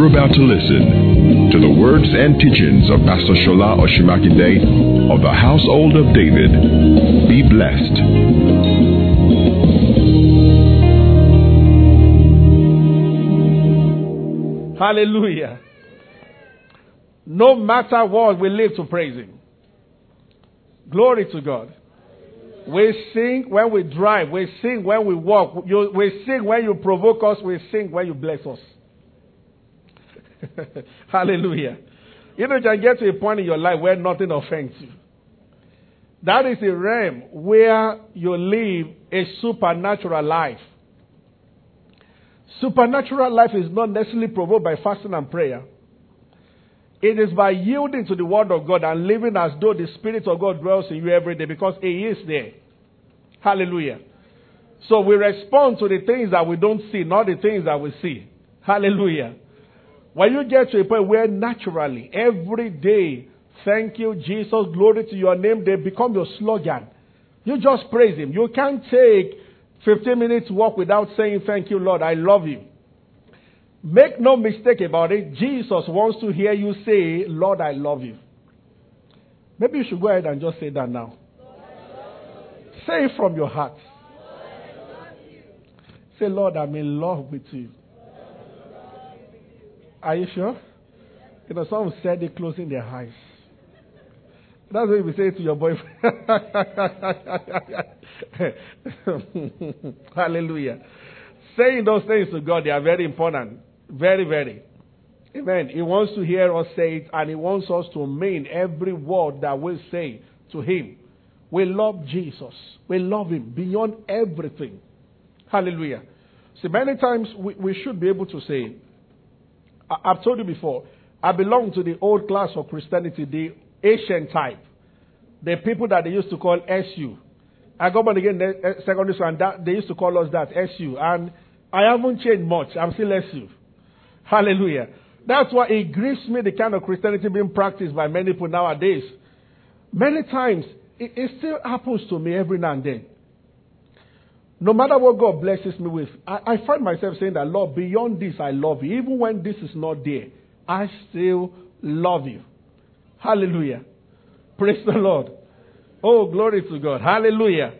You're about to listen to the words and teachings of Pastor Shola Osunmakinde of the Household of David. Be blessed. Hallelujah. No matter what, we live to praise Him. Glory to God. We sing when we drive. We sing when we walk. You, we sing when you provoke us. We sing when you bless us. Hallelujah. You know, you can get to a point in your life where nothing offends you. That is a realm where you live a supernatural life. Supernatural life is not necessarily provoked by fasting and prayer. It is by yielding to the Word of God and living as though the Spirit of God dwells in you every day because He is there. Hallelujah. So we respond to the things that we don't see, not the things that we see. Hallelujah. When you get to a point where naturally, every day, thank you, Jesus, glory to your name, they become your slogan. You just praise Him. You can't take 15 minutes walk without saying, Thank you, Lord, I love you. Make no mistake about it. Jesus wants to hear you say, Lord, I love you. Maybe you should go ahead and just say that now. Say it from your heart. Say, Lord, I'm in love with you. Are you sure? You know, some said it closing their eyes. That's what you say to your boyfriend. Hallelujah. Saying those things to God, they are very important. Very, very. Amen. He wants to hear us say it, and He wants us to mean every word that we say to Him. We love Jesus. We love Him beyond everything. Hallelujah. See, many times we, we should be able to say, I've told you before, I belong to the old class of Christianity, the Asian type. The people that they used to call SU. I got born again in secondary school, and that, they used to call us that SU. And I haven't changed much. I'm still SU. Hallelujah. That's why it grieves me the kind of Christianity being practiced by many people nowadays. Many times, it, it still happens to me every now and then. No matter what God blesses me with, I, I find myself saying that, Lord, beyond this, I love you. Even when this is not there, I still love you. Hallelujah. Praise the Lord. Oh, glory to God. Hallelujah.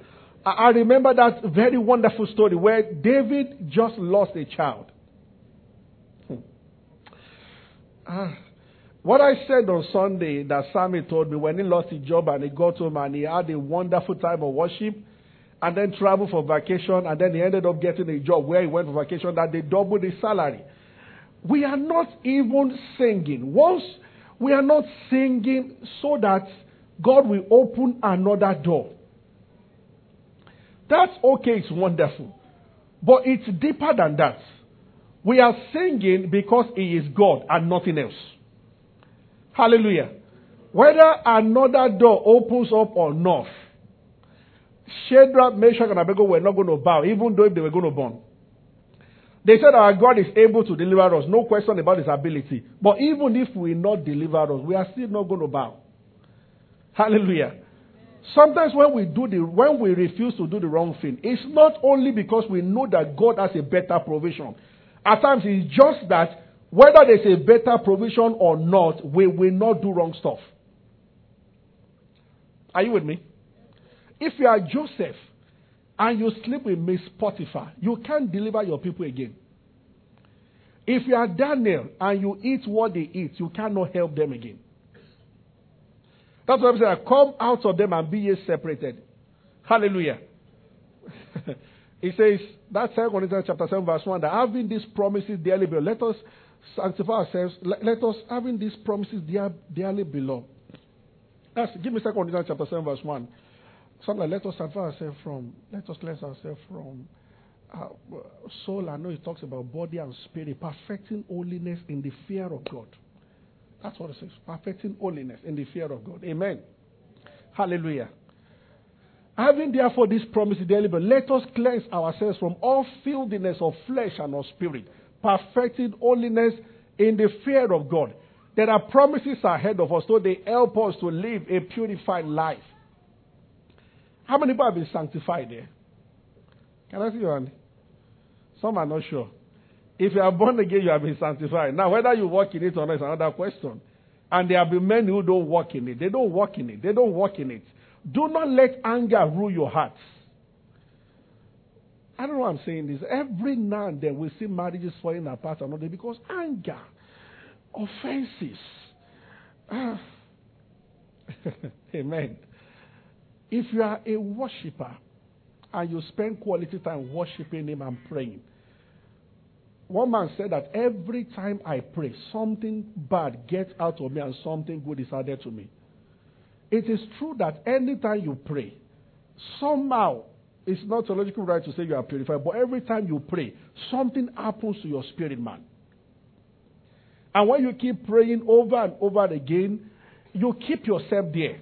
I, I remember that very wonderful story where David just lost a child. Ah. What I said on Sunday that Sammy told me when he lost his job and he got home and he had a wonderful time of worship and then traveled for vacation and then he ended up getting a job where he went for vacation that they doubled his salary. We are not even singing. Once we are not singing so that God will open another door. That's okay, it's wonderful. But it's deeper than that. We are singing because He is God and nothing else. Hallelujah. Whether another door opens up or not, Shadrach, Meshach, and Abednego were not going to bow, even though if they were going to burn. They said our God is able to deliver us, no question about his ability. But even if we not deliver us, we are still not going to bow. Hallelujah. Sometimes when we do the when we refuse to do the wrong thing, it's not only because we know that God has a better provision. At times it's just that whether there's a better provision or not, we will not do wrong stuff. Are you with me? If you are Joseph and you sleep with Miss Potiphar, you can't deliver your people again. If you are Daniel and you eat what they eat, you cannot help them again. That's what I'm saying. Come out of them and be ye separated. Hallelujah. He says, that's 2 Corinthians chapter 7, verse 1, that having these promises dearly beloved, let us sanctify ourselves, let, let us, having these promises dear, dearly beloved. That's, give me 2 Corinthians chapter 7, verse 1. Something like, let us sanctify ourselves from, let us cleanse ourselves from uh, soul. I know it talks about body and spirit, perfecting holiness in the fear of God. That's what it says, perfecting holiness in the fear of God. Amen. Hallelujah. Having therefore this promise but let us cleanse ourselves from all filthiness of flesh and of spirit, perfecting holiness in the fear of God. There are promises ahead of us, so they help us to live a purified life. How many people have been sanctified there? Can I see your hand? Some are not sure. If you are born again, you have been sanctified. Now, whether you walk in it or not is another question. And there have been men who don't walk in it. They don't walk in it. They don't walk in it. Do not let anger rule your hearts. I don't know what I'm saying this. Every now and then we see marriages falling apart another because anger, offenses. Ah. Amen. If you are a worshiper and you spend quality time worshiping Him and praying, one man said that every time I pray, something bad gets out of me and something good is added to me. It is true that anytime you pray, somehow it's not a logical right to say you are purified, but every time you pray, something happens to your spirit man. And when you keep praying over and over again, you keep yourself there.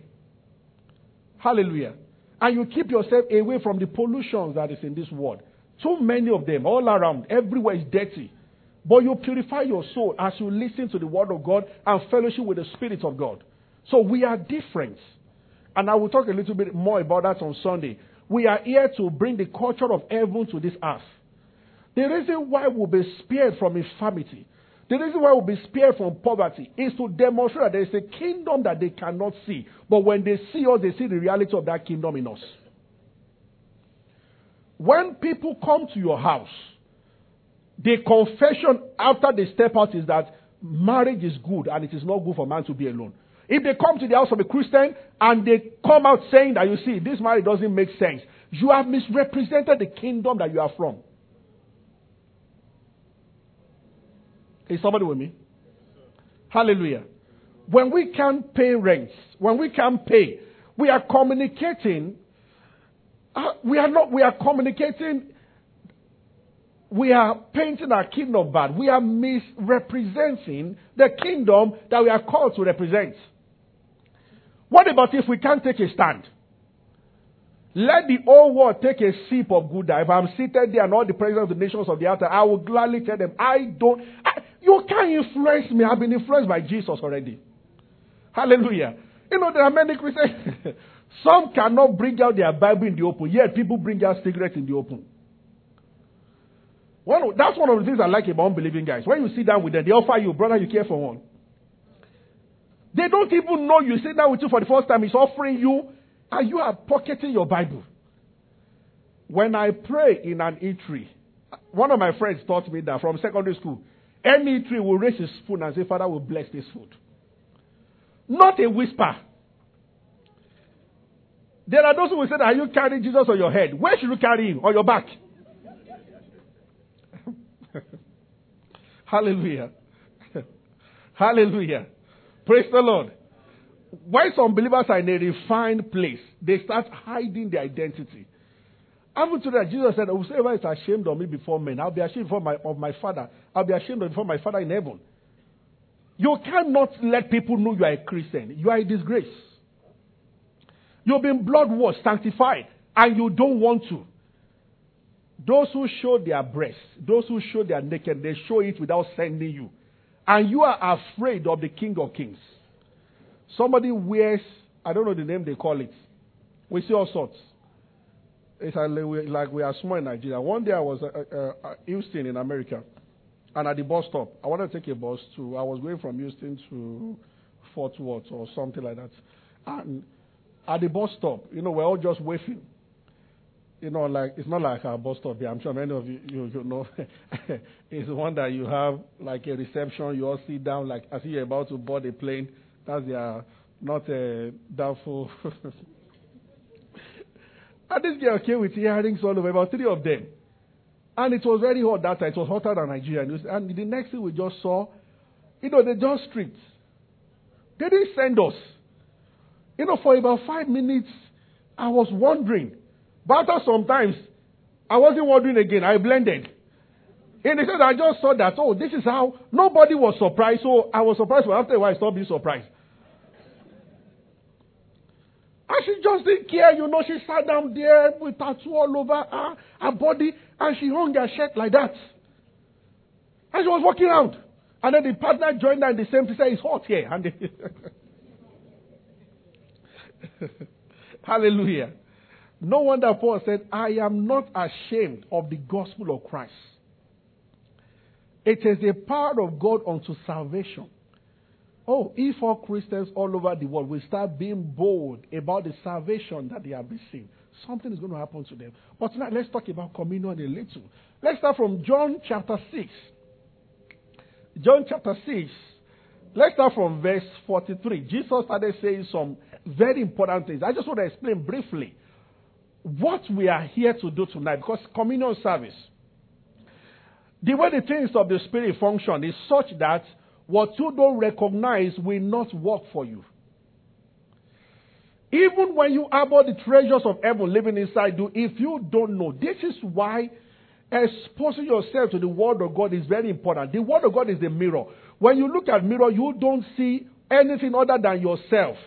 Hallelujah. And you keep yourself away from the pollutions that is in this world. Too many of them all around. Everywhere is dirty. But you purify your soul as you listen to the word of God and fellowship with the Spirit of God. So we are different. And I will talk a little bit more about that on Sunday. We are here to bring the culture of heaven to this earth. The reason why we'll be spared from infirmity, the reason why we'll be spared from poverty is to demonstrate that there is a kingdom that they cannot see. But when they see us, they see the reality of that kingdom in us. When people come to your house, the confession after they step out is that marriage is good and it is not good for man to be alone. If they come to the house of a Christian and they come out saying that you see, this marriage doesn't make sense, you have misrepresented the kingdom that you are from. Is somebody with me? Hallelujah. When we can't pay rents, when we can't pay, we are communicating uh, we are not, we are communicating, we are painting our kingdom bad. We are misrepresenting the kingdom that we are called to represent. What about if we can't take a stand? Let the whole world take a sip of Gulder. If I'm seated there and all the presidents of the nations of the earth, I will gladly tell them, I don't, I, you can't influence me. I've been influenced by Jesus already. Hallelujah. You know, there are many Christians. Some cannot bring out their Bible in the open, yet people bring out cigarettes in the open. One, that's one of the things I like about unbelieving guys. When you sit down with them, they offer you, brother, you care for one. They don't even know you sit down with you for the first time. He's offering you, and you are pocketing your Bible. When I pray in an eatery, one of my friends taught me that from secondary school, any tree will raise his spoon and say, Father will bless this food. Not a whisper. There are those who will say, Are you carrying Jesus on your head? Where should you carry him? On your back. Hallelujah. Hallelujah. Praise the Lord. Why some believers are in a refined place, they start hiding their identity. Even to that, Jesus said, oh, Whosoever is ashamed of me before men, I'll be ashamed before my, of my Father. I'll be ashamed before my Father in heaven. You cannot let people know you are a Christian. You are a disgrace. You've been blood washed, sanctified, and you don't want to. Those who show their breasts, those who show their naked, they show it without sending you. And you are afraid of the King of Kings. Somebody wears, I don't know the name they call it. We see all sorts. It's like we are small in Nigeria. One day I was uh, uh, uh, Houston in America, and at the bus stop, I wanted to take a bus to, I was going from Houston to Fort Worth or something like that. And at the bus stop, you know, we're all just waving. You know, like it's not like our bus stop here. I'm sure many of you you, you know. it's one that you have like a reception. You all sit down like as if you're about to board a plane. That's their not a doubtful. and this girl came with earrings all over, about three of them. And it was very hot that time. It was hotter than Nigeria. And the next thing we just saw, you know, they just stripped. They didn't send us. You know, for about five minutes, I was wondering. But after sometimes, I wasn't wondering again. I blended. And they said, I just saw that, oh, this is how nobody was surprised. So I was surprised, but after a while, I stopped being surprised. And she just didn't care, you know. She sat down there with tattoo all over her, her body, and she hung her shirt like that. And she was walking around. And then the partner joined her in the same place. It's hot here. And they Hallelujah. No wonder Paul said, I am not ashamed of the gospel of Christ. It is the power of God unto salvation. Oh, if all Christians all over the world will start being bold about the salvation that they have received, something is going to happen to them. But tonight, let's talk about communion a little. Let's start from John chapter 6. John chapter 6. Let's start from verse 43. Jesus started saying some very important things. I just want to explain briefly what we are here to do tonight because communion service. The way the things of the Spirit function is such that what you don't recognize will not work for you. Even when you harbor the treasures of heaven living inside you, if you don't know, this is why exposing yourself to the Word of God is very important. The Word of God is the mirror. When you look at mirror, you don't see anything other than yourself.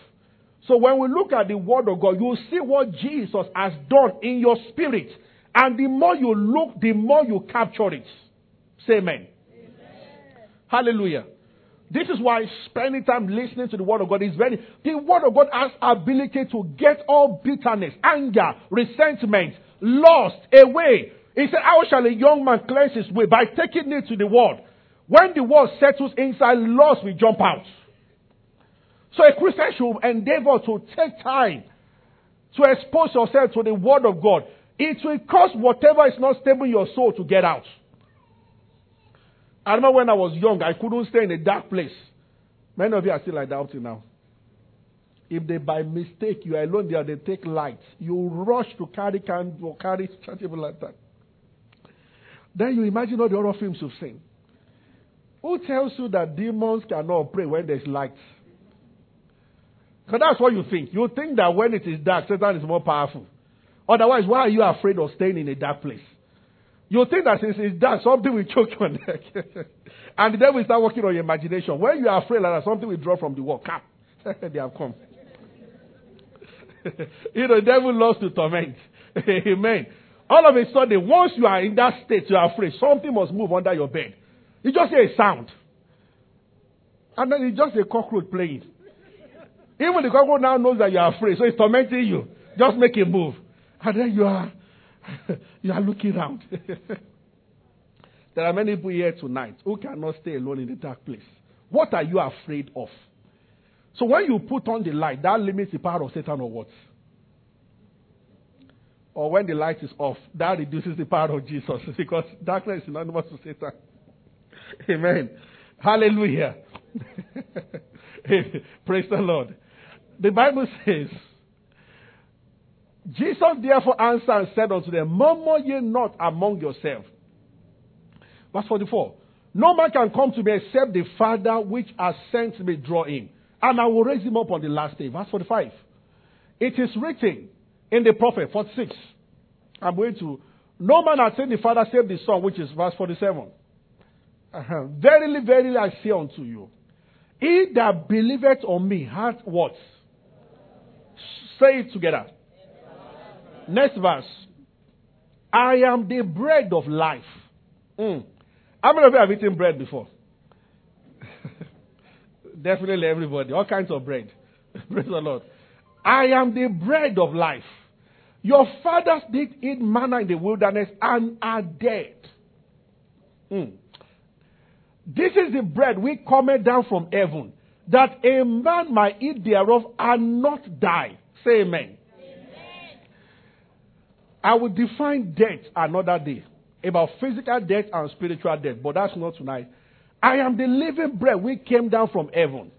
So when we look at the Word of God, you see what Jesus has done in your spirit. And the more you look, the more you capture it. Say amen. amen. Hallelujah. This is why spending time listening to the Word of God is very. The Word of God has ability to get all bitterness, anger, resentment, lost away. He said, How shall a young man cleanse his way? By taking it to the Word. When the Word settles inside, lost will jump out. So a Christian should endeavor to take time to expose yourself to the Word of God. It will cause whatever is not stable in your soul to get out. I remember when I was young, I couldn't stay in a dark place. Many of you are still like that up till now. If they by mistake you are alone there, they take light. You rush to carry candle carry something like that. Then you imagine all the other films you've seen. Who tells you that demons cannot pray when there's light? Because that's what you think. You think that when it is dark, Satan is more powerful. Otherwise, why are you afraid of staying in a dark place? You think that since it's dark, something will choke your neck. and the devil will start working on your imagination. When you are afraid that something will drop from the wall, come. they have come. you know, the devil loves to torment. Amen. All of a sudden, once you are in that state, you are afraid, something must move under your bed. You just hear a sound. And then it's just a cockroach playing. Even the cockroach now knows that you are afraid, so it's tormenting you. Just make a move. And then you are you are looking around. there are many people here tonight who cannot stay alone in the dark place. What are you afraid of? So when you put on the light, that limits the power of Satan or what? Or when the light is off, that reduces the power of Jesus because darkness is synonymous to Satan. Amen. Hallelujah. Praise the Lord. The Bible says, Jesus therefore answered and said unto them, Murmur ye not among yourselves. Verse 44. No man can come to me except the Father which has sent me draw him, and I will raise him up on the last day. Verse 45. It is written in the prophet, 46. I'm going to, no man has seen the Father save the Son, which is verse 47. Uh-huh. Verily, verily, I say unto you, he that believeth on me hath what? Say it together. Next verse. I am the bread of life. Mm. How many of you have eaten bread before? Definitely everybody. All kinds of bread. Praise the Lord. I am the bread of life. Your fathers did eat manna in the wilderness and are dead. Mm. This is the bread we come down from heaven, that a man might eat thereof and not die. Say amen. I will define death another day about physical death and spiritual death, but that's not tonight. I am the living bread which came down from heaven.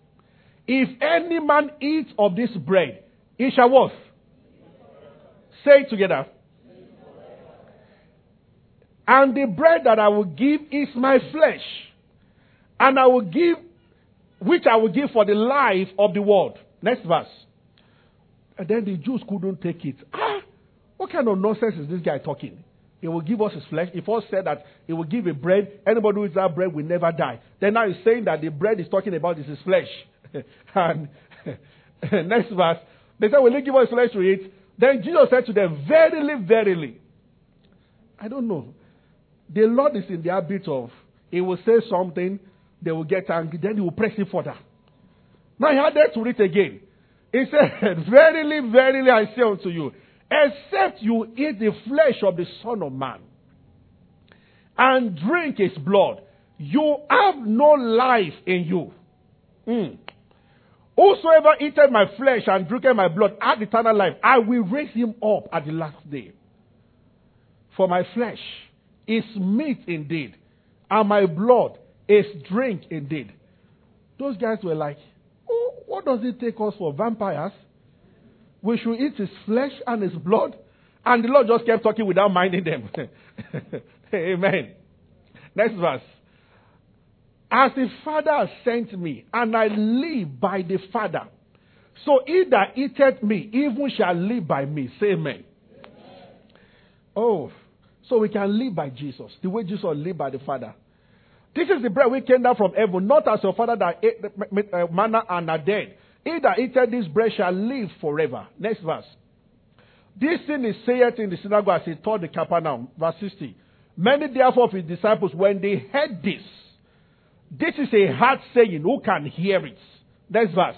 If any man eats of this bread, he shall what? Say it together. And the bread that I will give is my flesh. And I will give, which I will give for the life of the world. Next verse. And then the Jews couldn't take it. Ah, what kind of nonsense is this guy talking? He will give us his flesh. He first said that he will give a bread. Anybody who eats that bread will never die. Then now he's saying that the bread he's talking about is his flesh. and next verse, they said, Will he give us flesh to eat? Then Jesus said to them, Verily, verily. I don't know. The Lord is in the habit of, he will say something, they will get angry, then he will press it further. Now he had to read again. He said, Verily, verily, I say unto you, except you eat the flesh of the Son of Man and drink his blood, You have no life in you. Mm. Whosoever eateth my flesh and drinketh my blood hath eternal life. I will raise him up at the last day. For my flesh is meat indeed, and my blood is drink indeed. Those guys were like, oh, what does it take us for vampires? We should eat his flesh and his blood. And the Lord just kept talking without minding them. Amen. Next verse. As the Father sent me, and I live by the Father, so he that eateth me, even shall live by me. Say amen. amen. Oh, so we can live by Jesus, the way Jesus lived by the Father. This is the bread we came down from heaven, not as your father that ate uh, manna and are dead. He that eateth this bread shall live forever. Next verse. This thing is said in the synagogue as he taught the Capernaum. Verse 60. Many therefore of his disciples, when they heard this, this is a hard saying, who can hear it? Next verse.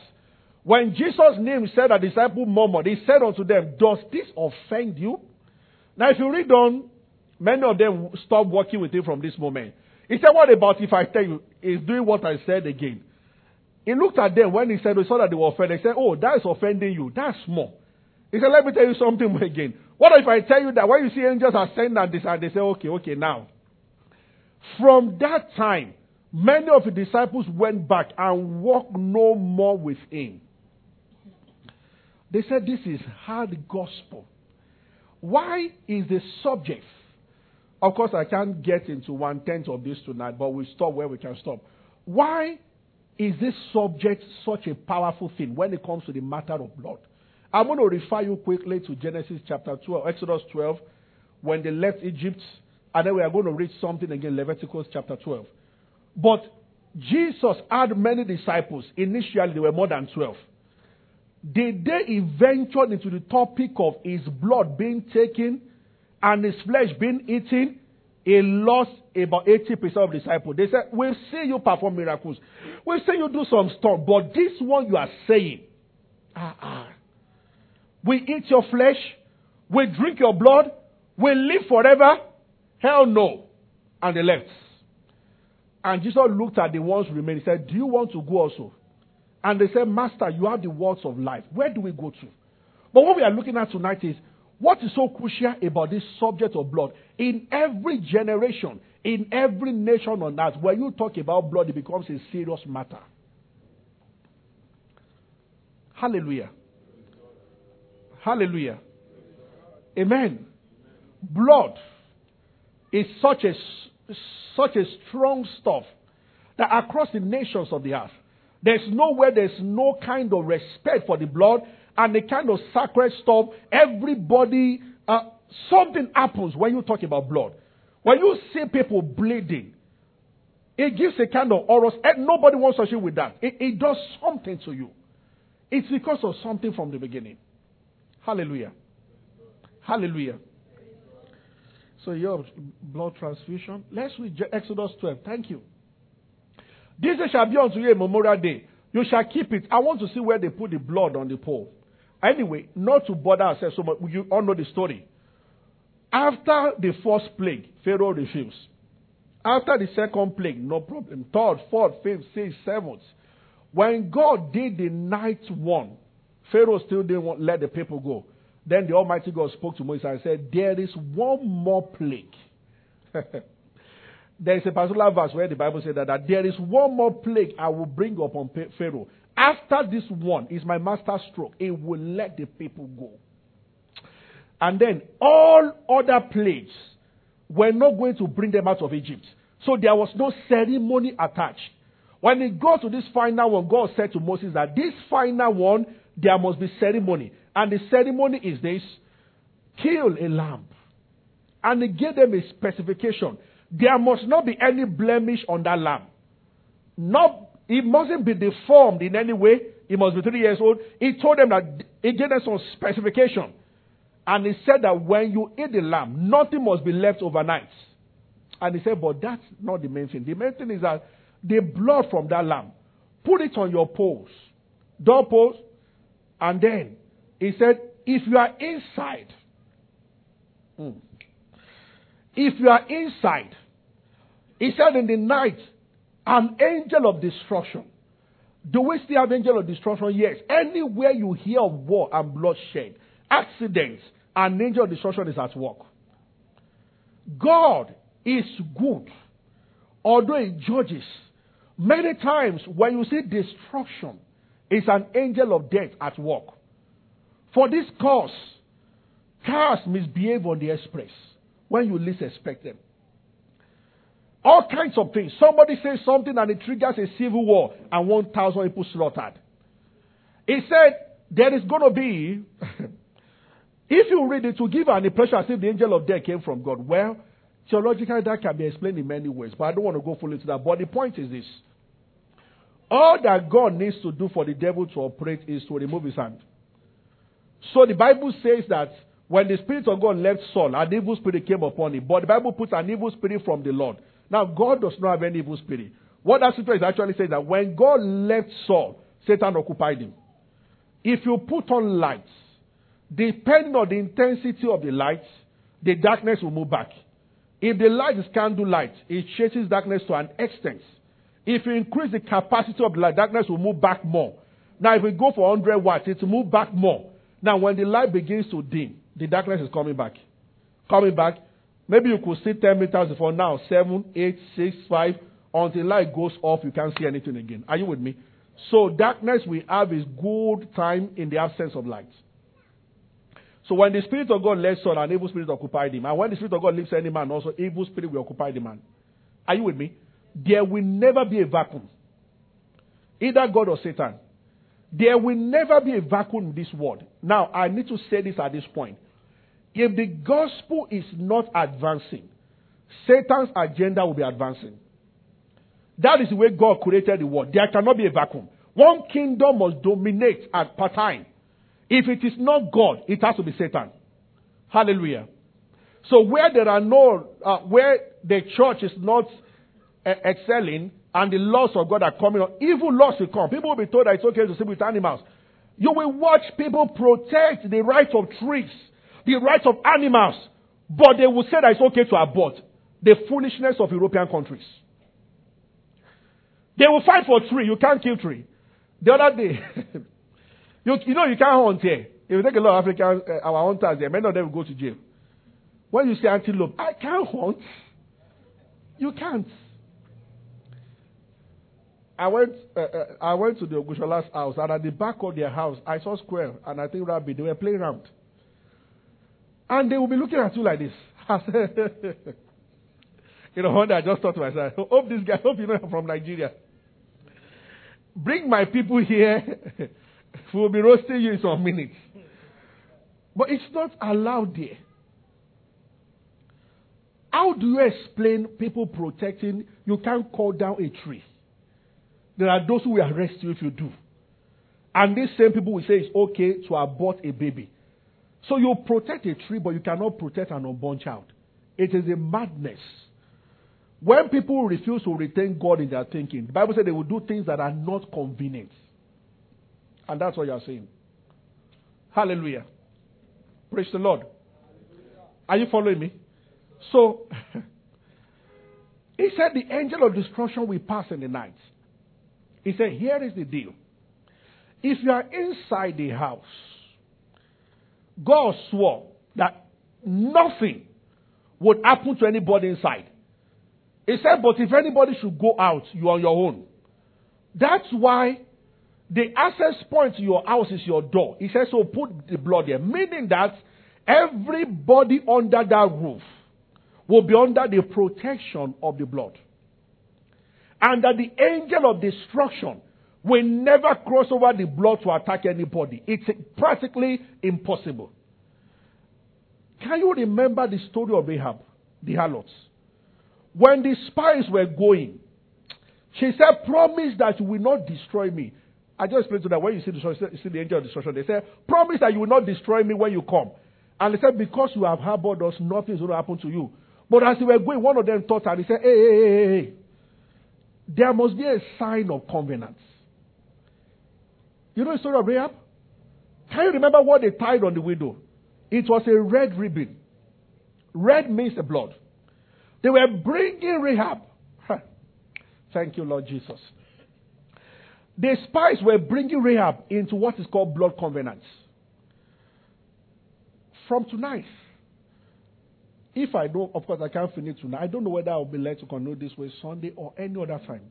When Jesus' name said a disciple murmured, he said unto them, Does this offend you? Now, if you read on, many of them stop working with him from this moment. He said, What about if I tell you, he's doing what I said again? He looked at them when he said, We saw that they were offended. He said, Oh, that is offending you. That's small. He said, Let me tell you something again. What if I tell you that when you see angels ascend and descend, they say, Okay, okay, now. From that time, many of the disciples went back and walked no more with him. They said, This is hard gospel. Why is the subject of course, I can't get into one tenth of this tonight, but we'll stop where we can stop. Why is this subject such a powerful thing when it comes to the matter of blood? I'm going to refer you quickly to Genesis chapter 12, Exodus 12, when they left Egypt, and then we are going to read something again, Leviticus chapter 12. But Jesus had many disciples. Initially, there were more than 12. Did they ventured into the topic of his blood being taken and his flesh being eaten, he lost about 80% of disciples. They said, We've seen you perform miracles. We've seen you do some stuff. But this one you are saying, ah, ah. We eat your flesh, we drink your blood, we live forever. Hell no. And they left. And Jesus looked at the ones remaining. He said, Do you want to go also? And they said, Master, you have the words of life. Where do we go to? But what we are looking at tonight is what is so crucial about this subject of blood? In every generation, in every nation on earth, when you talk about blood, it becomes a serious matter. Hallelujah. Hallelujah. Amen. Blood is such a such a strong stuff that across the nations of the earth, there's nowhere there's no kind of respect for the blood and the kind of sacred stuff, everybody, uh, something happens when you talk about blood. When you see people bleeding, it gives a kind of horror. And nobody wants to see with that. It, it does something to you. It's because of something from the beginning. Hallelujah. Hallelujah. So your blood transfusion. Let's read Exodus 12. Thank you. This shall be unto you a memorial day. You shall keep it. I want to see where they put the blood on the pole. Anyway, not to bother ourselves so much, you all know the story. After the first plague, Pharaoh refused. After the second plague, no problem. Third, fourth, fifth, sixth, seventh. When God did the ninth one, Pharaoh still didn't want, let the people go. Then the Almighty God spoke to Moses and said, There is one more plague. there is a particular verse where the Bible said that, that there is one more plague I will bring upon Pharaoh. After this one is my master stroke, it will let the people go. And then all other plagues were not going to bring them out of Egypt. So there was no ceremony attached. When it got to this final one, God said to Moses that this final one, there must be ceremony. And the ceremony is this kill a lamb. And he gave them a specification. There must not be any blemish on that lamb. Not he mustn't be deformed in any way. He must be three years old. He told them that he gave them some specification. And he said that when you eat the lamb, nothing must be left overnight. And he said, but that's not the main thing. The main thing is that the blood from that lamb, put it on your poles, doorpost, and then he said, if you are inside, hmm, if you are inside, He said, In the night, an angel of destruction. Do we still have angel of destruction? Yes. Anywhere you hear of war and bloodshed, accidents, an angel of destruction is at work. God is good, although He judges. Many times, when you see destruction, it's an angel of death at work. For this cause, cars misbehave on the express when you least expect them. All kinds of things. Somebody says something and it triggers a civil war and 1,000 people slaughtered. He said there is going to be, if you read it, to give an impression as if the angel of death came from God. Well, theologically that can be explained in many ways, but I don't want to go fully into that. But the point is this. All that God needs to do for the devil to operate is to remove his hand. So the Bible says that when the Spirit of God left Saul, an evil spirit came upon him. But the Bible puts an evil spirit from the Lord. Now, God does not have any evil spirit. What that scripture is actually saying that when God left Saul, Satan occupied him. If you put on lights, depending on the intensity of the lights, the darkness will move back. If the light is candle light, it chases darkness to an extent. If you increase the capacity of the light, darkness will move back more. Now, if we go for 100 watts, it will move back more. Now, when the light begins to dim, the darkness is coming back. Coming back. Maybe you could see 10 meters before now, 7, 8, 6, 5. Until light goes off, you can't see anything again. Are you with me? So, darkness we have is good time in the absence of light. So, when the Spirit of God left Saul, an evil spirit occupied him. And when the Spirit of God leaves any man, also evil spirit will occupy the man. Are you with me? There will never be a vacuum. Either God or Satan. There will never be a vacuum in this world. Now, I need to say this at this point. If the gospel is not advancing, Satan's agenda will be advancing. That is the way God created the world. There cannot be a vacuum. One kingdom must dominate at per time. If it is not God, it has to be Satan. Hallelujah. So where there are no, uh, where the church is not uh, excelling and the laws of God are coming evil laws will come. People will be told that it's okay to sleep with animals. You will watch people protect the rights of trees, the rights of animals, but they will say that it's okay to abort. The foolishness of European countries. They will fight for tree. You can't kill tree. The other day, you, you know you can't hunt here. If you take a lot of Africans, uh, our hunters there, many of them will go to jail. When you say antelope, I can't hunt. You can't. I went, uh, uh, I went to the Ogushola's house, and at the back of their house, I saw squirrel, and I think rabbit. They were playing around. And they will be looking at you like this. you know, one day I just thought to myself, hope this guy, hope you know I'm from Nigeria. Bring my people here. we'll be roasting you in some minutes. But it's not allowed there. How do you explain people protecting? You can't call down a tree. There are those who will arrest you if you do. And these same people will say it's okay to abort a baby. So you protect a tree, but you cannot protect an unborn child. It is a madness. When people refuse to retain God in their thinking, the Bible says they will do things that are not convenient. And that's what you are saying. Hallelujah. Praise the Lord. Are you following me? So, he said the angel of destruction will pass in the night. He said, Here is the deal. If you are inside the house, God swore that nothing would happen to anybody inside. He said, But if anybody should go out, you are on your own. That's why the access point to your house is your door. He says, So put the blood there. Meaning that everybody under that roof will be under the protection of the blood and that the angel of destruction will never cross over the blood to attack anybody. It's practically impossible. Can you remember the story of Rahab, the harlots? When the spies were going, she said, Promise that you will not destroy me. I just explained to them when you see, the, you see the angel of destruction, they said, Promise that you will not destroy me when you come. And they said, Because you have harbored us, nothing is going to happen to you. But as they were going, one of them thought and he said, Hey, hey, hey, hey. hey. There must be a sign of covenant. You know the story of Rahab? Can you remember what they tied on the window? It was a red ribbon. Red means the blood. They were bringing Rahab Thank you, Lord Jesus. The spies were bringing Rahab into what is called blood covenants. From tonight, if I don't, of course, I can't finish tonight. I don't know whether I'll be led to continue this way Sunday or any other time.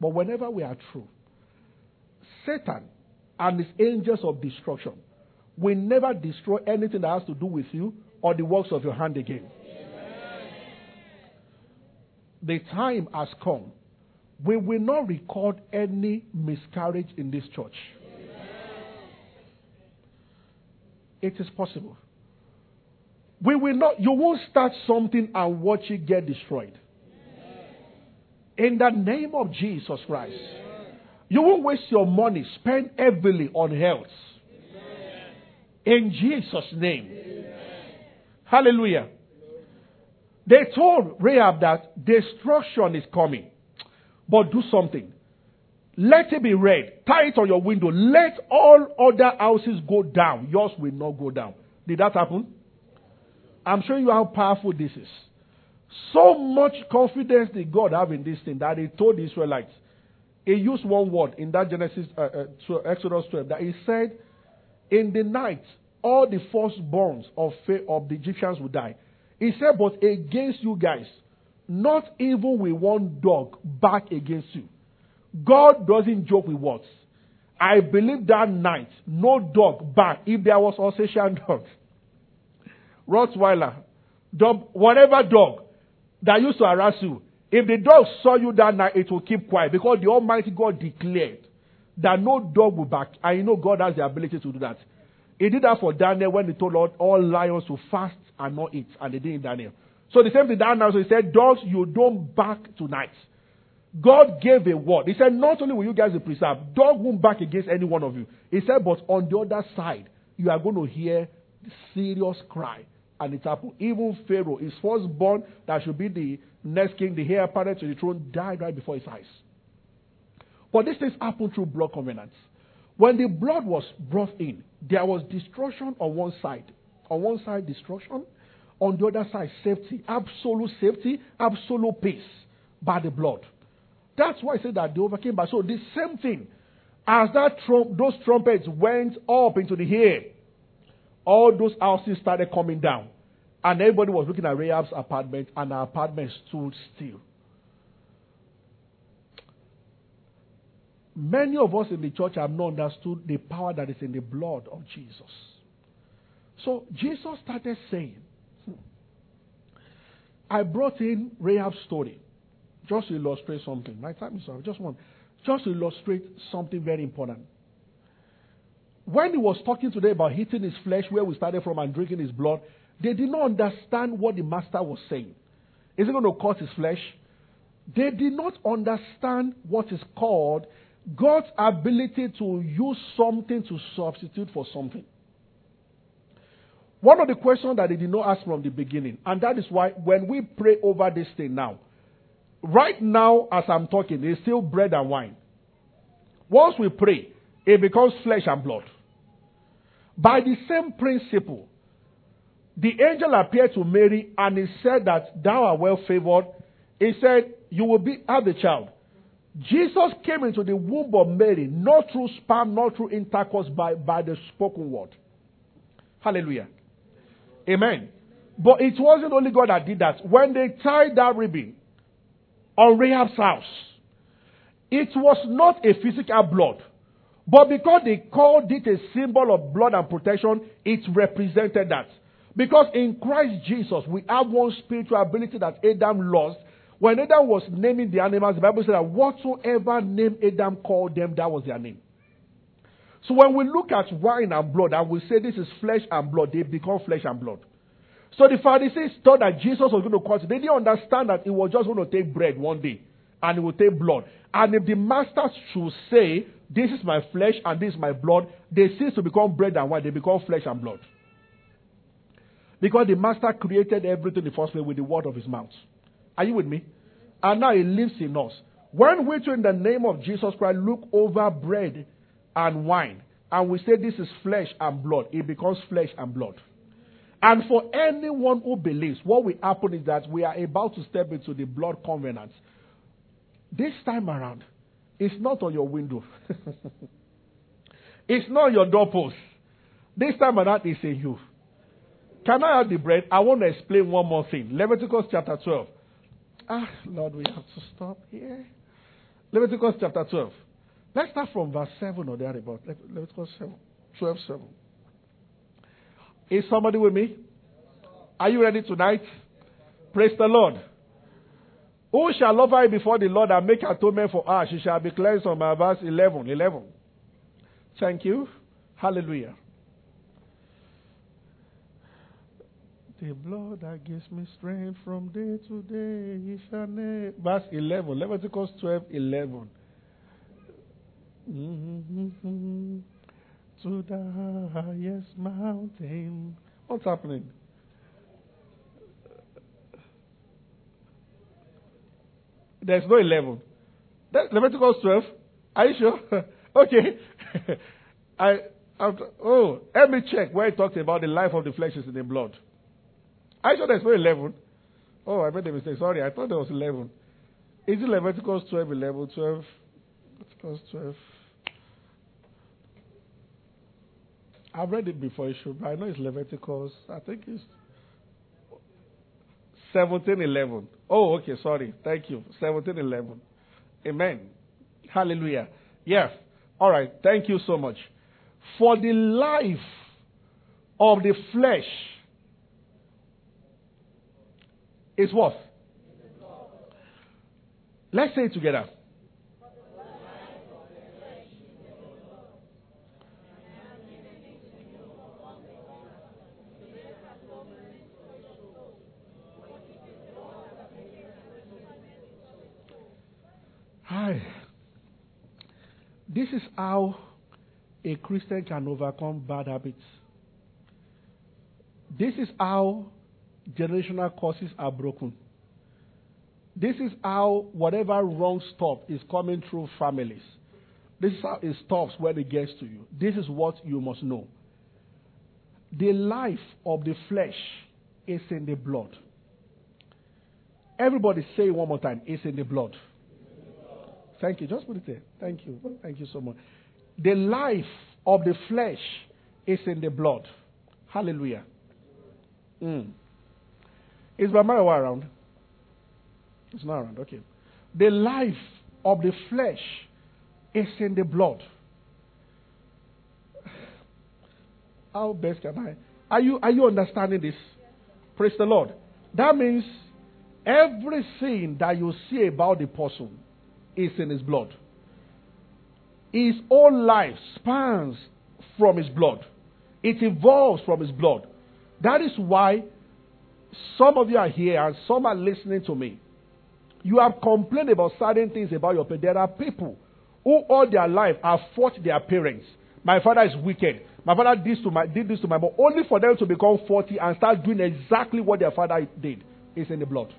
But whenever we are through, Satan and his angels of destruction will never destroy anything that has to do with you or the works of your hand again. The time has come. We will not record any miscarriage in this church. It is possible. We will not, you won't start something and watch it get destroyed. In the name of Jesus Christ. You won't waste your money, spend heavily on health. In Jesus' name. Hallelujah. They told Rahab that destruction is coming. But do something. Let it be read. Tie it on your window. Let all other houses go down. Yours will not go down. Did that happen? I'm showing you how powerful this is. So much confidence did God have in this thing that He told the Israelites. He used one word in that Genesis, uh, uh, Exodus 12, that He said, In the night, all the firstborns of, of the Egyptians would die. He said, But against you guys, not even with one dog back against you. God doesn't joke with words. I believe that night, no dog back. If there was Alsatian dog, Rottweiler, dog, whatever dog that used to harass you, if the dog saw you that night, it will keep quiet because the Almighty God declared that no dog will back. And you know God has the ability to do that. He did that for Daniel when he told all, lions to fast and not eat, and they did in Daniel. So the same thing Daniel. So he said, Dogs, you don't back tonight. God gave a word. He said, Not only will you guys be preserved, dog won't back against any one of you. He said, But on the other side, you are going to hear serious cry and it happened. Even Pharaoh, his firstborn, that should be the next king, the heir apparent to the throne, died right before his eyes. But these things happened through blood covenants. When the blood was brought in, there was destruction on one side. On one side, destruction. On the other side, safety. Absolute safety, absolute peace by the blood. That's why I said that they overcame by. So the same thing. As that trump, those trumpets went up into the air, all those houses started coming down. And everybody was looking at Rahab's apartment, and her apartment stood still. Many of us in the church have not understood the power that is in the blood of Jesus. So Jesus started saying, I brought in Rahab's story just to illustrate something. My time is up. Just one. Just to illustrate something very important when he was talking today about eating his flesh, where we started from, and drinking his blood, they did not understand what the master was saying. Is he going to cut his flesh? They did not understand what is called God's ability to use something to substitute for something. One of the questions that they did not ask from the beginning, and that is why when we pray over this thing now, right now as I'm talking, it's still bread and wine. Once we pray, it becomes flesh and blood. By the same principle, the angel appeared to Mary and he said that thou art well favored. He said, You will be have the child. Jesus came into the womb of Mary, not through sperm, not through intercourse, by, by the spoken word. Hallelujah. Amen. But it wasn't only God that did that. When they tied that ribbon on Rahab's house, it was not a physical blood. But because they called it a symbol of blood and protection, it represented that. Because in Christ Jesus, we have one spiritual ability that Adam lost. When Adam was naming the animals, the Bible said that whatsoever name Adam called them, that was their name. So when we look at wine and blood and we say this is flesh and blood, they become flesh and blood. So the Pharisees thought that Jesus was going to cause. They didn't understand that he was just going to take bread one day and he would take blood. And if the master should say, This is my flesh and this is my blood, they cease to become bread and wine, they become flesh and blood. Because the master created everything in the first place with the word of his mouth. Are you with me? And now he lives in us. When we, in the name of Jesus Christ, look over bread and wine, and we say this is flesh and blood, it becomes flesh and blood. And for anyone who believes, what will happen is that we are about to step into the blood covenant This time around, it's not on your window. it's not your doorpost. This time around, it's in you. Can I have the bread? I want to explain one more thing. Leviticus chapter 12. Ah, Lord, we have to stop here. Leviticus chapter 12. Let's start from verse 7 or thereabout. Leviticus 7, 12, 7. Is somebody with me? Are you ready tonight? Praise the Lord. Who shall offer before the Lord and make atonement for us? She shall be cleansed from my verse 11. 11. Thank you. Hallelujah. The blood that gives me strength from day to day, he shall name. Verse 11, Leviticus 12, 11. To the highest mountain. What's happening? There's no 11. That's Leviticus 12. Are you sure? okay. I, I, oh, let me check where it talks about the life of the flesh is in the blood. Are you sure there's no 11? Oh, I made a mistake. Sorry, I thought there was 11. Is it Leviticus 12, 11, 12? Leviticus 12. I've read it before, issue, but I know it's Leviticus. I think it's 1711. Oh, okay, sorry. Thank you. 1711. Amen. Hallelujah. Yes. All right. Thank you so much. For the life of the flesh is what? Let's say it together. Hi. This is how a Christian can overcome bad habits. This is how generational curses are broken. This is how whatever wrong stuff is coming through families. This is how it stops when it gets to you. This is what you must know. The life of the flesh is in the blood. Everybody say one more time. It's in the blood. Thank you. Just put it there. Thank you. Thank you so much. The life of the flesh is in the blood. Hallelujah. Mm. Is Bamayawa around? It's not around. Okay. The life of the flesh is in the blood. How best can I? Are you are you understanding this? Praise the Lord. That means everything that you see about the person is in his blood. His whole life spans from his blood. It evolves from his blood. That is why some of you are here and some are listening to me. You have complained about certain things about your parents. There are people who all their life have fought their parents. My father is wicked. My father did this to my, did this to my mom. Only for them to become 40 and start doing exactly what their father did. It's in the blood.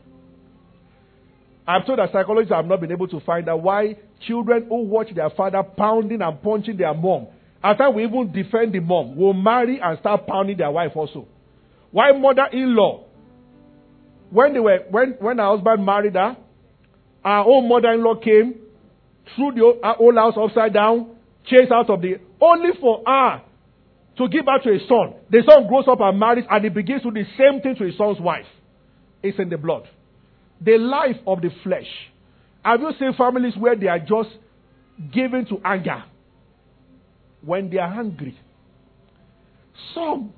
I'm told that psychologists have not been able to find out why children who watch their father pounding and punching their mom, after we even defend the mom, will marry and start pounding their wife also. Why mother-in-law when they were when when her husband married her, our own mother-in-law came, threw the old house upside down, chased out of the only for her to give birth to a son. The son grows up and marries, and he begins to do the same thing to his son's wife. It's in the blood. The life of the flesh. Have you seen families where they are just given to anger when they are angry? Some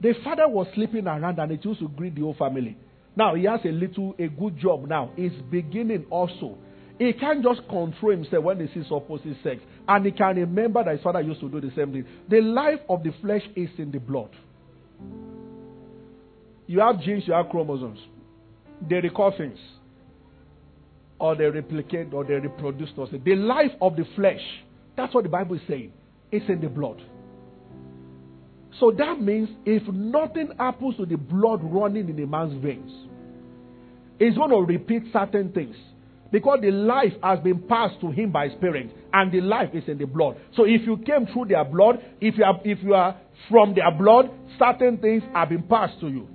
the father was sleeping around and it used to greet the whole family. Now he has a little, a good job now. He's beginning also. He can't just control himself when he sees opposite sex. And he can remember that his father used to do the same thing. The life of the flesh is in the blood. You have genes, you have chromosomes. They record things. Or they replicate or they reproduce. The life of the flesh, that's what the Bible is saying. It's in the blood. So that means if nothing happens to the blood running in a man's veins, it's going to repeat certain things. Because the life has been passed to him by his parents, and the life is in the blood. So if you came through their blood, if you are, if you are from their blood, certain things have been passed to you.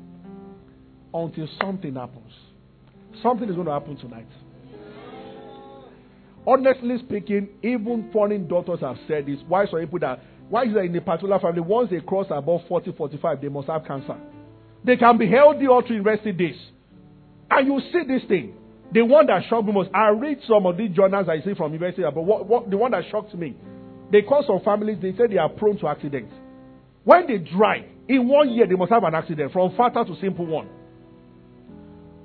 Until something happens. Something is going to happen tonight. honestly speaking, even foreign doctors have said this. Why some people that why is that in a particular family, once they cross above 40, 45, they must have cancer. They can be healthy all through university days. And you see this thing. The one that shocked me most, I read some of these journals I see from university, but what, what, the one that shocked me, they call some families, they say they are prone to accidents. When they drive, in one year they must have an accident, from fatal to simple one.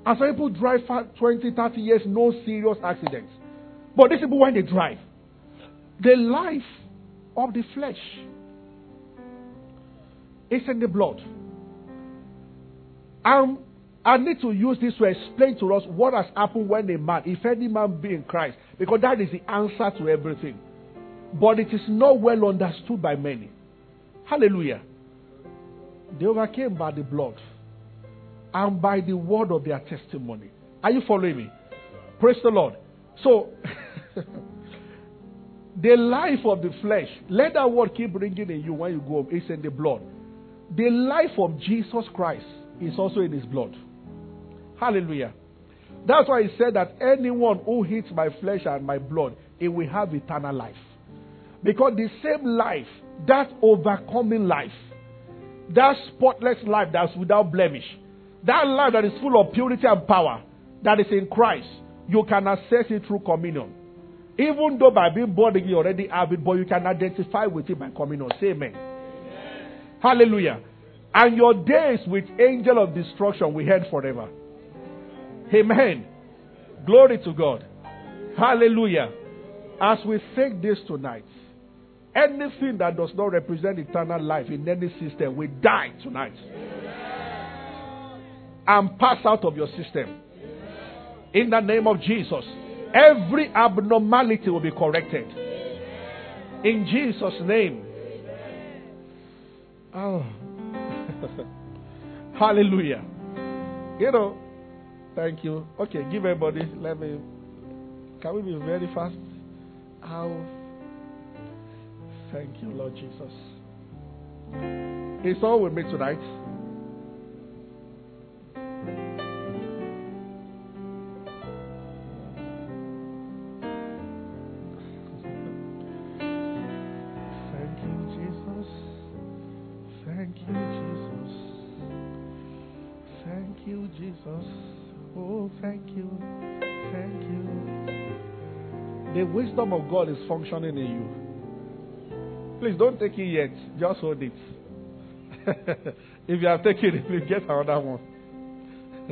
And some people drive 20, 30 years, no serious accidents. But these people, when they drive, the life of the flesh is in the blood. And I need to use this to explain to us what has happened when a man, if any man be in Christ, because that is the answer to everything. But it is not well understood by many. Hallelujah. They overcame by the blood and by the word of their testimony. Are you following me? Praise the Lord. So, the life of the flesh, let that word keep ringing in you when you go It's in the blood. The life of Jesus Christ is also in his blood. Hallelujah. That's why he said that anyone who eats my flesh and my blood, he will have eternal life. Because the same life, that overcoming life, that spotless life that's without blemish, that life that is full of purity and power, that is in Christ, you can access it through communion. Even though by being born again you already have it, but you can identify with it by communion. Say amen. amen. Hallelujah. And your days with angel of destruction will end forever. Amen. Glory to God. Hallelujah. As we take this tonight, anything that does not represent eternal life in any system will die tonight. And pass out of your system. In the name of Jesus. Every abnormality will be corrected. In Jesus' name. Oh. Hallelujah. You know, Thank you. Okay, give everybody. Let me. Can we be very fast? How? Thank you, Lord Jesus. It's all with me tonight. Oh, thank you. Thank you. The wisdom of God is functioning in you. Please don't take it yet. Just hold it. if you have taken it, please get another one.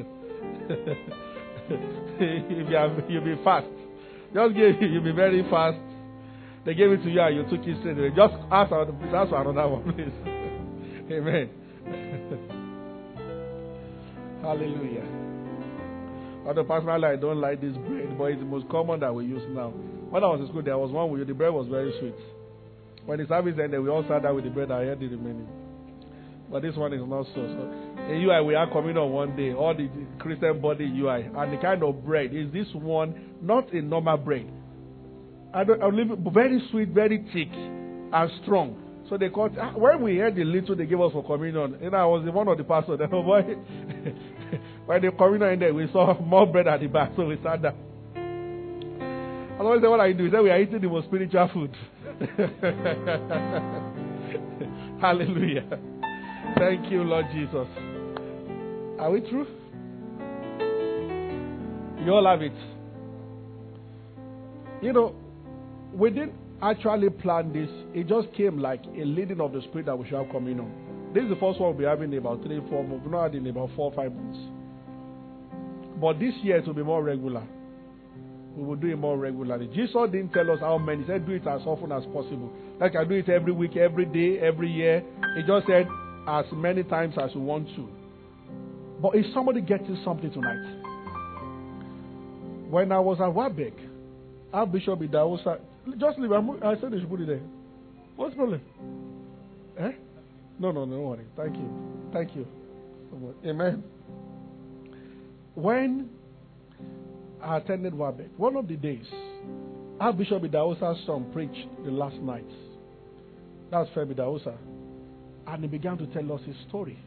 if you have, you'll be fast. Just give it, you'll be very fast. They gave it to you and you took it straight away. Just ask, ask for another one, please. Amen. Hallelujah. Although personally I don't like this bread, but it's the most common that we use now. When I was in school, there was one where the bread was very sweet. When the service ended, we all sat down with the bread. I had the remaining. But this one is not so. So in UI, we are coming on one day, all the Christian body UI, and the kind of bread is this one, not a normal bread. I don't, I very sweet, very thick, and strong. So they called. Ah, when we had the little they gave us for communion, you know, I was the one of the pastors. Then, oh boy, when the communion ended, we saw more bread at the back, so we sat down. I always "What are you doing?" He said, "We are eating the most spiritual food." Hallelujah! Thank you, Lord Jesus. Are we true? You all have it. You know, we didn't actually planned this. It just came like a leading of the Spirit that we should have communion. This is the first one we'll be having in about three, four months. We've not had in about four, five months. But this year it will be more regular. We will do it more regularly. Jesus didn't tell us how many. He said do it as often as possible. Like I do it every week, every day, every year. He just said as many times as you want to. But if somebody getting something tonight, when I was at WOFBEC, our Bishop Idahosa just leave. I'm, I said they should put it there. What's the problem? Eh? No, no, no, don't worry. Thank you. Thank you. Amen. When I attended WOFBEC, one of the days, our Bishop Idahosa's son preached the last night. That's Femi Idahosa. And he began to tell us his story.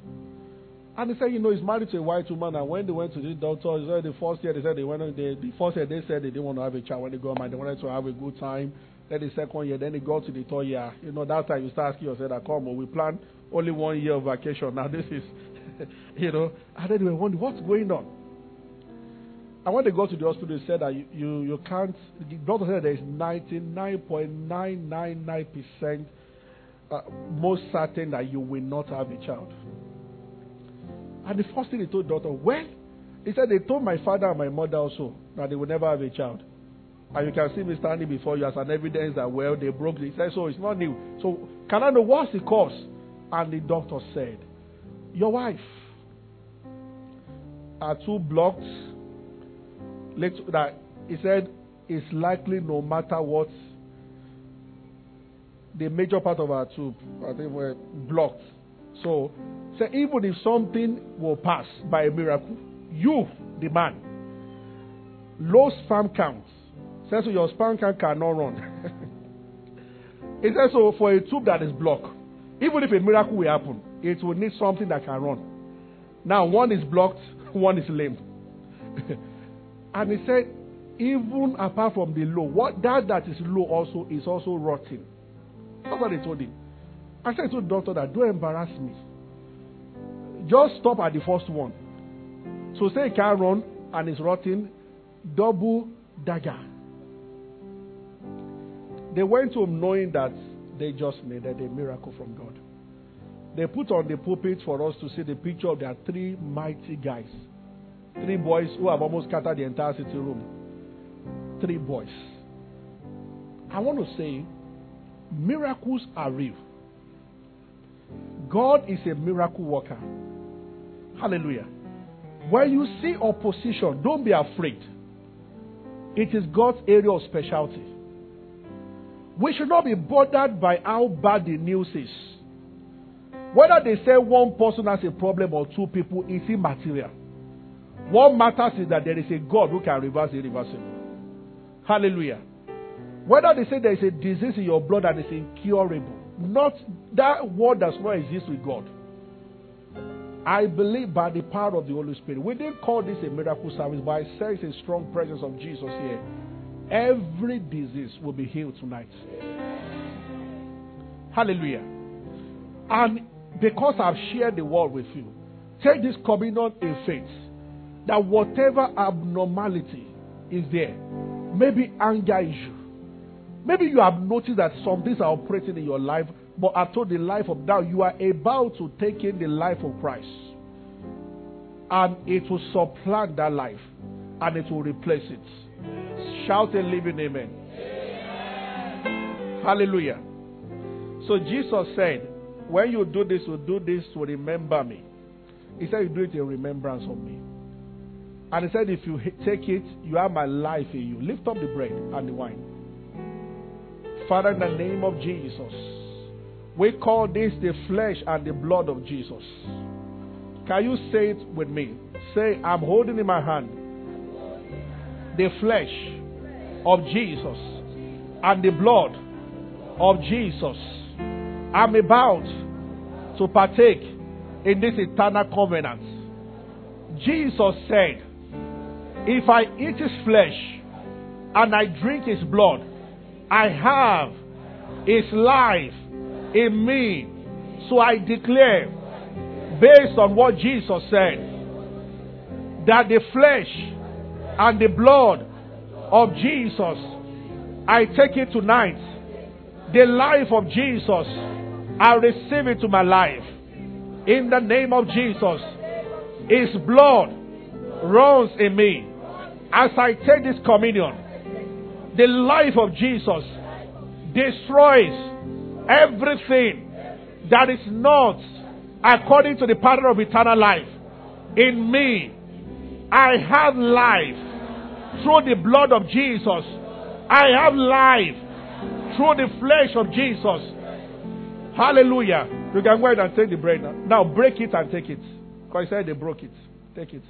And he said, you know, he's married to a white woman, and when they went to the doctor, he said the first year they said they went, the first year they said they didn't want to have a child when they got married, they wanted to have a good time. Then the second year, then they got to the third year. You know, that time you start asking yourself, come on, we plan only one year of vacation. Now this is, you know, and then they were wondering, what's going on? And when they got to the hospital, they said that you, you, you can't, the doctor said there is 99.999% uh, most certain that you will not have a child. And the first thing he told daughter, well, he said they told my father and my mother also that they would never have a child. And you can see me standing before you as an evidence that, well, they broke it. He said, so it's not new. So can I know what's the cause? And the doctor said, your wife are two blocks that he said is likely no matter what the major part of our tube, I think were blocked. So, so even if something will pass by a miracle, you, the man, low sperm count, says so your sperm count cannot run. it says so for a tube that is blocked, even if a miracle will happen, it will need something that can run. Now one is blocked, one is lame. and he said, even apart from the low, what that that is low also is also rotting. That's what they told him. I said to the doctor that don't embarrass me. Just stop at the first one. So say he can't run and is rotting, double dagger. They went home knowing that they just needed a miracle from God. They put on the pulpit for us to see the picture of their three mighty guys. Three boys who have almost scattered the entire city room. Three boys. I want to say, miracles are real. God is a miracle worker. Hallelujah. When you see opposition, don't be afraid. It is God's area of specialty. We should not be bothered by how bad the news is. Whether they say one person has a problem or two people is immaterial. What matters is that there is a God who can reverse the irreversible. Hallelujah. Whether they say there is a disease in your blood that is incurable, not that word does not exist with God. I believe by the power of the Holy Spirit. We didn't call this a miracle service, but I sense a strong presence of Jesus here. Every disease will be healed tonight. Hallelujah. And because I've shared the word with you, take this communion in faith that whatever abnormality is there, maybe anger issue, maybe you have noticed that some things are operating in your life, but I told the life of now you are about to take in the life of Christ, and it will supplant that life, and it will replace it. Shout a living amen. amen. Hallelujah. So Jesus said, when you do this, you do this to remember me. He said, you do it in remembrance of me. And he said, if you take it, you have my life in you. Lift up the bread and the wine. Father, in the name of Jesus, we call this the flesh and the blood of Jesus. Can you say it with me? Say, I'm holding in my hand the flesh of Jesus and the blood of Jesus. I'm about to partake in this eternal covenant. Jesus said, If I eat his flesh and I drink his blood, I have his life in me. So I declare, based on what Jesus said, that the flesh and the blood of Jesus, I take it tonight. The life of Jesus, I receive it to my life. In the name of Jesus, His blood runs in me. As I take this communion, the life of Jesus destroys everything that is not according to the pattern of eternal life in me. I have life through the blood of Jesus. I have life through the flesh of Jesus. Hallelujah. You can go ahead and take the bread now. Now break it and take it. Because I said they broke it. Take it.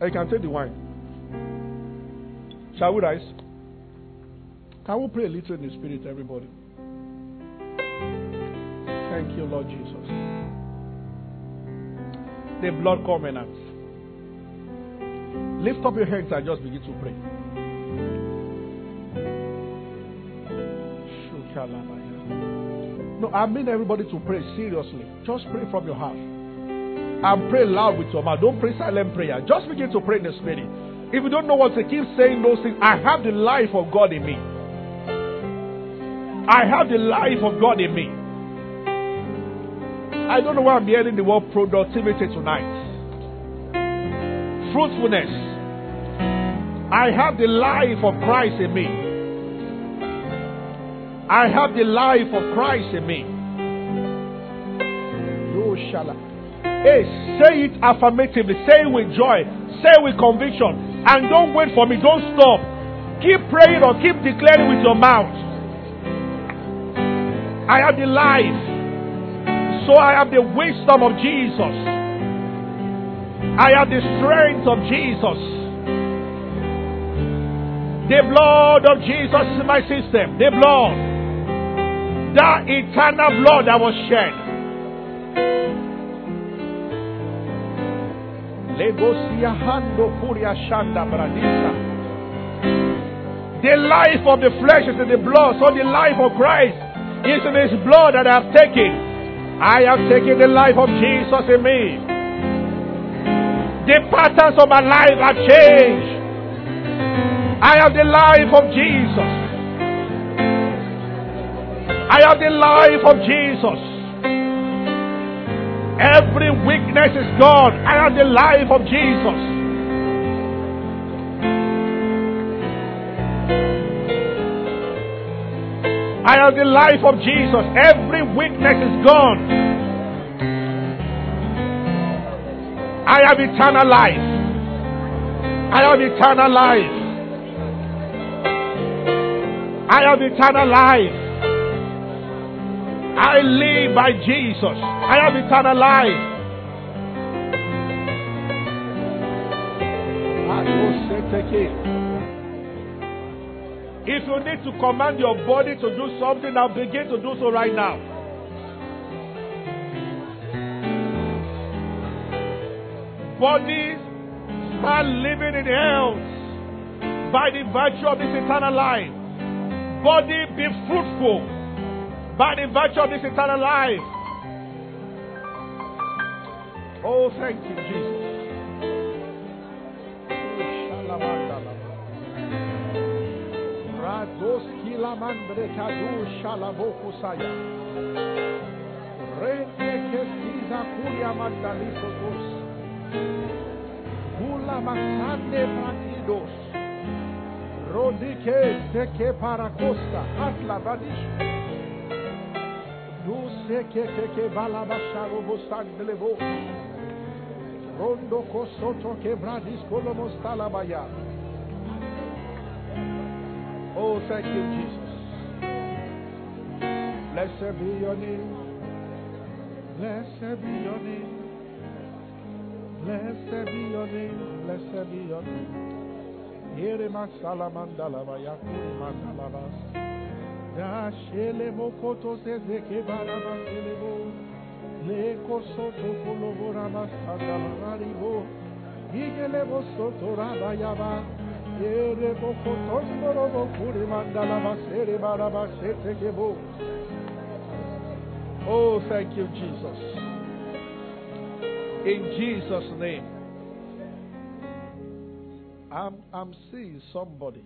You can take the wine. Shall we rise? Can we pray a little in the spirit, everybody? Thank you, Lord Jesus. the blood covenant. Lift up your hands and just begin to pray. No, I mean everybody to pray seriously. Just pray from your heart. And pray loud with your mouth. Don't pray silent prayer. Just begin to pray in the spirit. If you don't know what to keep saying those things, I have the life of God in me. I have the life of God in me. I don't know why I'm hearing the word productivity tonight. Fruitfulness. I have the life of Christ in me. I have the life of Christ in me. Oh, Shall. Hey, say it affirmatively. Say it with joy. Say it with conviction. And don't wait for me. Don't stop. Keep praying or keep declaring with your mouth. I have the life. So I have the wisdom of Jesus. I have the strength of Jesus. The blood of Jesus is my system. The blood. That eternal blood that was shed. The life of the flesh is in the blood, so the life of Christ it's in His blood that I have taken. I have taken the life of Jesus in me. The patterns of my life have changed. I have the life of Jesus. I have the life of Jesus. Every weakness is gone. I have the life of Jesus. I have the life of Jesus. Every weakness is gone. I have eternal life. I have eternal life. I have eternal life. I live by Jesus. I have eternal life. I will say, if you need to command your body to do something, now begin to do so right now. Bodies start living in health by the virtue of this eternal life. Body be fruitful by the virtue of this eternal life. Oh, thank you, Jesus. Rados kilamandre kadu shalaboku saya. Rete kesiza kuria mandaliso dos. Kula masande patidos. Rodike seke paracosta atla vadish. Du seke keke balabasharo bosandelebo. Rondo kosoto quebradis colomostalabaya. Oh, thank you, Jesus. Blessed be your name. Blessed be your name. Blessed be your name. Blessed be your name. Here masalamandala bayakuri mandalabas. Dashele mokoto sezeke baraba selebo. Leko soto kolobora masandala maribo. Igelebo soto rabayaba. Oh, thank you, Jesus. In Jesus' name. I'm, I'm seeing somebody.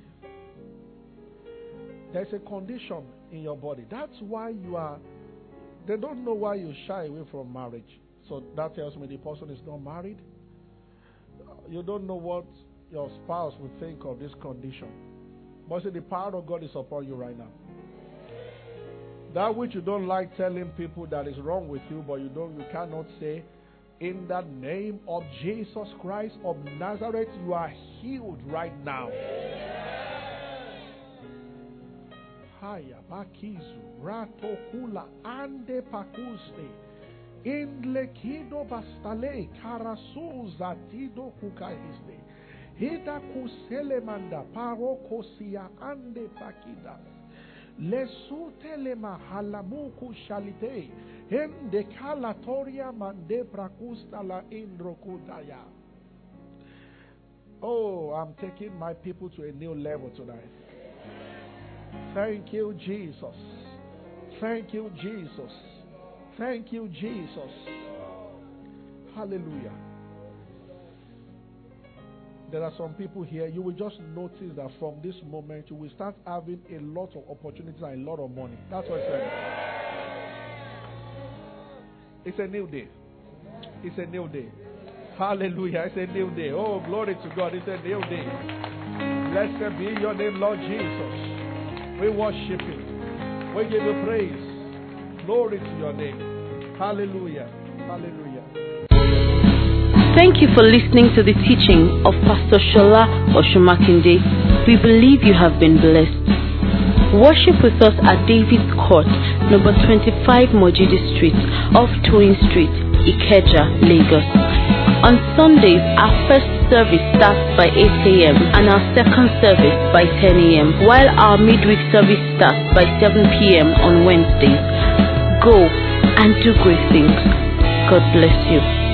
There's a condition in your body. That's why you are, they don't know why you shy away from marriage. So that tells me the person is not married. You don't know what your spouse will think of this condition. But see, the power of God is upon you right now. That which you don't like telling people that is wrong with you, but you don't, you cannot say, in the name of Jesus Christ of Nazareth, you are healed right now. Hida kuselemanda parokosia ande fakidas. Lesute le mahalamuku shalite. In the calatoria mande prakusta la indrokutaya. Oh, I'm taking my people to a new level tonight. Thank you, Jesus. Thank you, Jesus. Thank you, Jesus. Hallelujah. There are some people here, you will just notice that from this moment, you will start having a lot of opportunities and a lot of money. That's what I'm saying. It's a new day. It's a new day. Hallelujah. It's a new day. Oh, glory to God. It's a new day. Blessed be your name, Lord Jesus. We worship you. We give you praise. Glory to your name. Hallelujah. Hallelujah. Thank you for listening to the teaching of Pastor Shola Osunmakinde. We believe you have been blessed. Worship with us at David's Court, number 25 Mojidi Street, off Toyin Street, Ikeja, Lagos. On Sundays, our first service starts by 8 a.m. and our second service by 10 a.m., while our midweek service starts by 7 p.m. on Wednesdays. Go and do great things. God bless you.